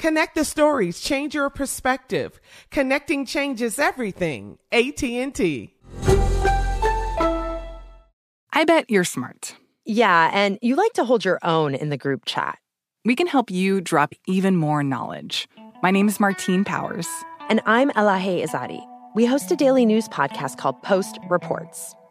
Connect the stories, change your perspective. Connecting changes everything. AT&T. I bet you're smart. Yeah, and you like to hold your own in the group chat. We can help you drop even more knowledge. My name is Martine Powers. And I'm Elahe Izadi. We host a daily news podcast called Post Reports.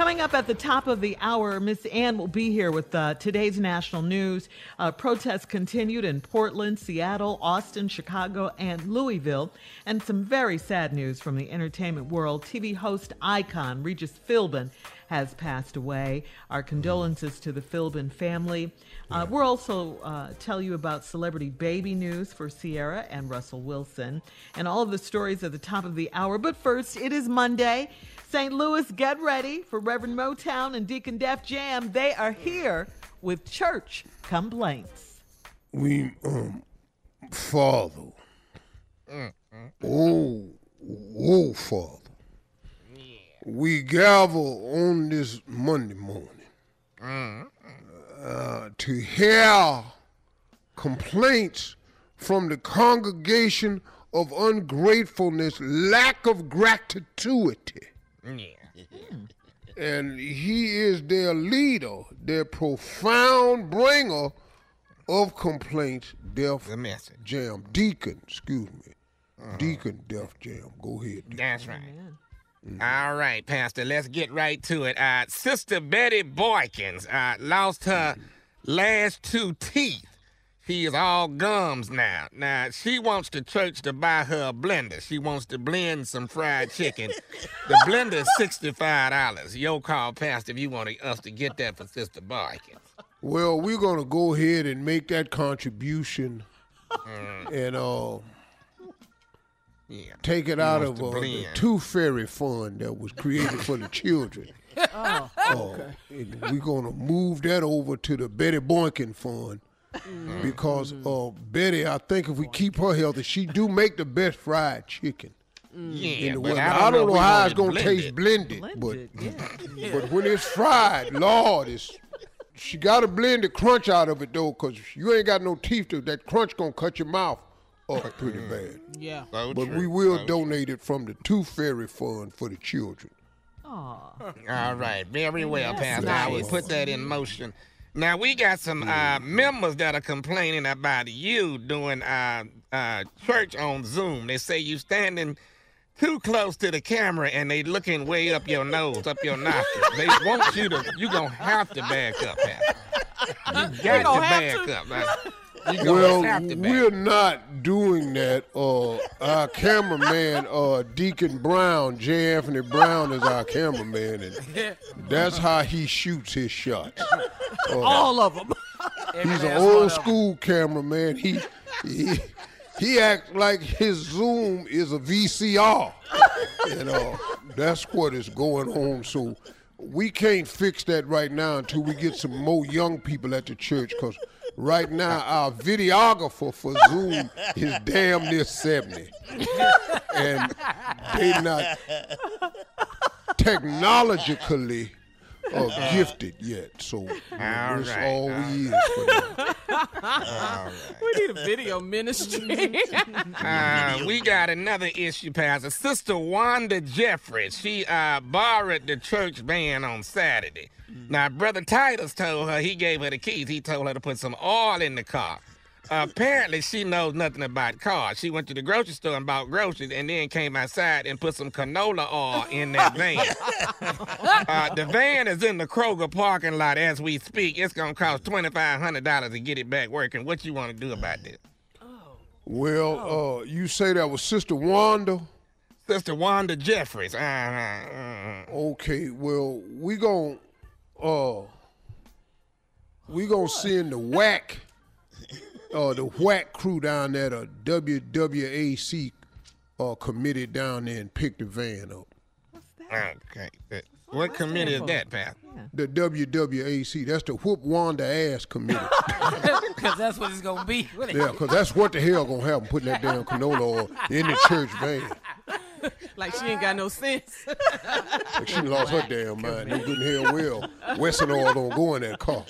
Coming up at the top of the hour, Miss Ann will be here with uh, today's national news. Uh, protests continued in Portland, Seattle, Austin, Chicago, and Louisville. And some very sad news from the entertainment world. TV host icon Regis Philbin has passed away. Our condolences to the Philbin family. Uh, we'll also uh, tell you about celebrity baby news for Ciara and Russell Wilson, and all of the stories at the top of the hour. But first, it is Monday. St. Louis, get ready for Reverend Motown and Deacon Def Jam. They are here with church complaints. We, um, Father, oh, oh, Father, we gather on this Monday morning uh, to hear complaints from the congregation of ungratefulness, lack of gratitude. And he is their leader, their profound bringer of complaints, Def The message. Jam. Deacon, excuse me. Deacon Def Jam. Go ahead. Deacon. That's right. All right, Pastor, let's get right to it. Uh, Sister Betty Boykins uh, lost her last two teeth. She is all gums now. Now, she wants the church to buy her a blender. She wants to blend some fried chicken. the blender is $65. Yo call, Pastor, if you want us to get that for Sister Boykins. Well, we're gonna go ahead and make that contribution and uh Yeah. take it He out of to uh, the blend. Tooth Fairy Fund that was created for the children. Oh, okay. we're gonna move that over to the Betty Boykin Fund because uh, Betty, I think if we keep her healthy, she do make the best fried chicken. Yeah, in the but world. I don't I don't know know, how it's gonna taste blended, but but when it's fried, Lord, it's she got to blend the crunch out of it though, cause you ain't got no teeth. To, that crunch gonna cut your mouth up pretty bad. Yeah. So But true, we will so donate it from the Tooth Fairy Fund for the children. Oh. All right, very well, That's Pastor. I will put that in motion. Now we got some uh, members that are complaining about you doing uh, uh, church on Zoom. They say you standing too close to the camera and they looking way up your nose, up your nostrils. They want you to. You gonna have to back up, Pastor. You got gonna to back to. up. man. You gonna Well, have to back we're not doing that. Uh, our cameraman, uh, Deacon Brown, J. Anthony Brown, is our cameraman, and that's how he shoots his shots. Uh, All of them. He's an old school cameraman. He he he acts like his Zoom is a VCR. and know, that's what is going on. So we can't fix that right now until we get some more young people at the church. Cause right now our videographer for Zoom is damn near seventy, and they not technologically uh, gifted yet. So that's right, all we is for them. We need a video ministry. Uh, we got another issue, Pastor. Sister Wanda Jeffries, she uh, borrowed the church van on Saturday. Now, Brother Titus told her, he gave her the keys. He told her to put some oil in the car. Apparently, she knows nothing about cars. She went to the grocery store and bought groceries and then came outside and put some canola oil in that van. uh, the van is in the Kroger parking lot as we speak. It's going to cost $2,500 to get it back working. What you want to do about this? Well, uh, you say that was Sister Wanda? Sister Wanda Jeffries. Uh-huh. Okay, well, we gon' uh we gonna send the whack uh the whack crew down there to WWAC uh committee down there and pick the van up. What's that? Okay. good. What committee is that, Pat? The WWAC, that's the whoop Wanda ass committee. Because that's what it's going to be. yeah, because that's what the hell gonna happen putting that damn canola oil in the church van. Like she ain't got no sense. Like she lost her damn mind. No good in hell well. Wesson oil don't go in that car.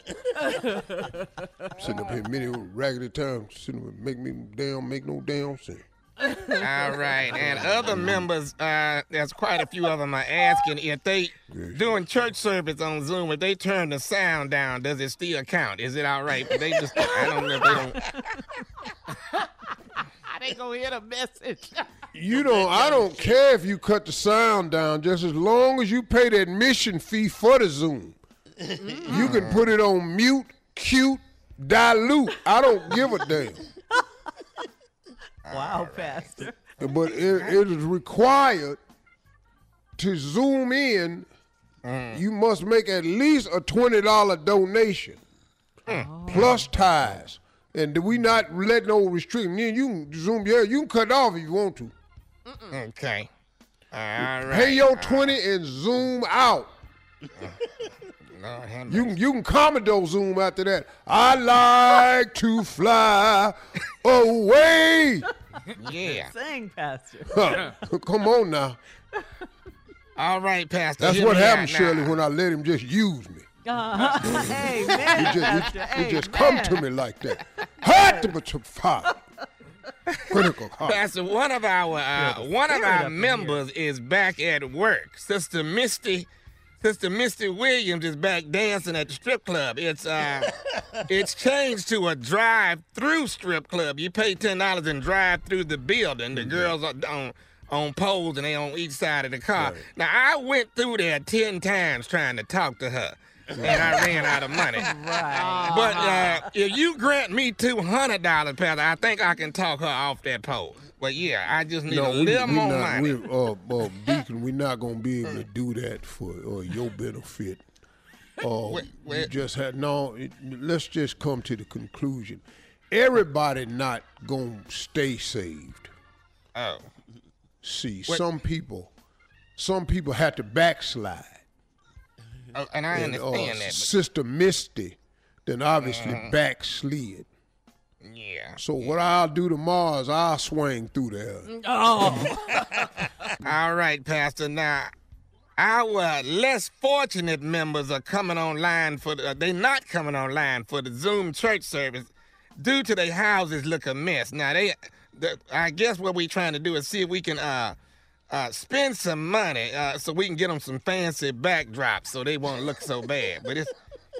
Sitting up here many raggedy times, sitting up make me damn make no damn sense. All right. And other members, uh, there's quite a few of them are asking if they doing church service on Zoom, if they turn the sound down, does it still count? Is it all right? But they just, I don't know if they don't. They gonna hear the message. You don't. I don't care if you cut the sound down, just as long as you pay the admission fee for the Zoom. You can put it on mute, cute, dilute. I don't give a damn. Wow, Pastor. But it, it is required to zoom in. Mm. You must make at least a twenty dollar donation mm. plus ties. And do we not let no restriction. You you can zoom, yeah, you can cut off if you want to. Okay. All right. Pay your 20 and zoom out. Lord You can you can Commodore zoom after that. I like to fly away. Yeah. Sing, Pastor. Huh. Come on now. All right, Pastor. That's hear what me happens, now. Shirley, when I let him just use me. Uh, He amen, just, Pastor. he, he just come to me like that. Hot to to fire. Critical heart. Pastor, one of our uh, one of our members is back at work. Sister Misty, Sister Misty Williams is back dancing at the strip club. It's uh, it's changed to a drive-through strip club. You pay ten dollars and drive through the building. The girls are on on poles and they on each side of the car. Now I went through there ten times trying to talk to her. And I ran out of money. Right. But uh, if you grant me two hundred dollars, Pastor, I think I can talk her off that pole. But yeah, I just need No, a we, little we more not, money. we, uh, uh, Deacon, we're not gonna be able to do that for uh, your benefit. Uh, Wait, you just had no. It, let's just come to the conclusion. Everybody not gonna stay saved. Oh, See, What- some people, some people had to backslide. Oh, and I and, understand uh, that. Sister Misty, then obviously backslid. yeah. So what I'll do tomorrow is I'll swing through there. Oh. All right, Pastor. Now, our less fortunate members are coming online for the, uh, they not coming online for the Zoom church service due to their houses look a mess. Now they, the, I guess what we're trying to do is see if we can uh uh, spend some money uh, so we can get them some fancy backdrops so they won't look so bad. But it's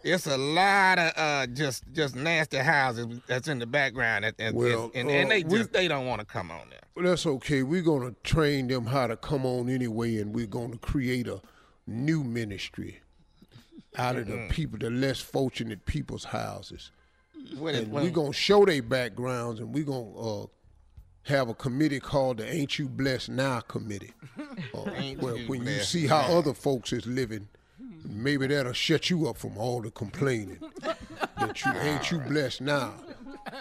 it's a lot of uh, just just nasty houses that's in the background, and, and, Well, and, and they uh, we- just they don't want to come on there. Well, that's okay. We're going to train them how to come on anyway, and we're going to create a new ministry out of the Mm-mm. people, the less fortunate people's houses. Is- and we're going to show their backgrounds, and we're going to uh, have a committee called the Ain't You Blessed Now Committee. Uh, well, You when you see how Now. other folks is living, maybe that'll shut you up from all the complaining. that you ain't you blessed now.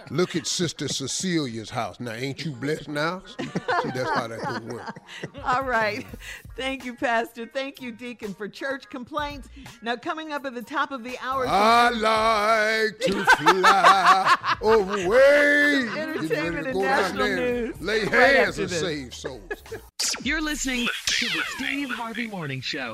Look at Sister Cecilia's house. Now, ain't you blessed now? See, see that's how that could work. All right. Thank you, Pastor. Thank you, Deacon, for church complaints. Now, coming up at the top of the hour. I like to fly away. Get ready Entertainment to and go down national there news. Lay hands after and this. save souls. You're listening to the Steve Harvey Morning Show.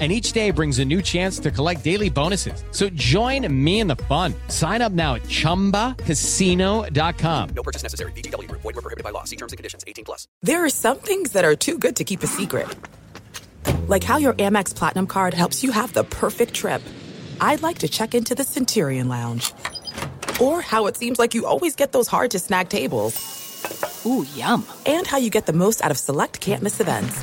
And each day brings a new chance to collect daily bonuses. So join me in the fun. Sign up now at chumbacasino.com. No purchase necessary. VGW Group. Void were prohibited by law. See terms and conditions. 18 plus. There are some things that are too good to keep a secret. Like how your Amex Platinum card helps you have the perfect trip. I'd like to check into the Centurion Lounge. Or how it seems like you always get those hard to snag tables. Ooh, yum. And how you get the most out of select can't miss events.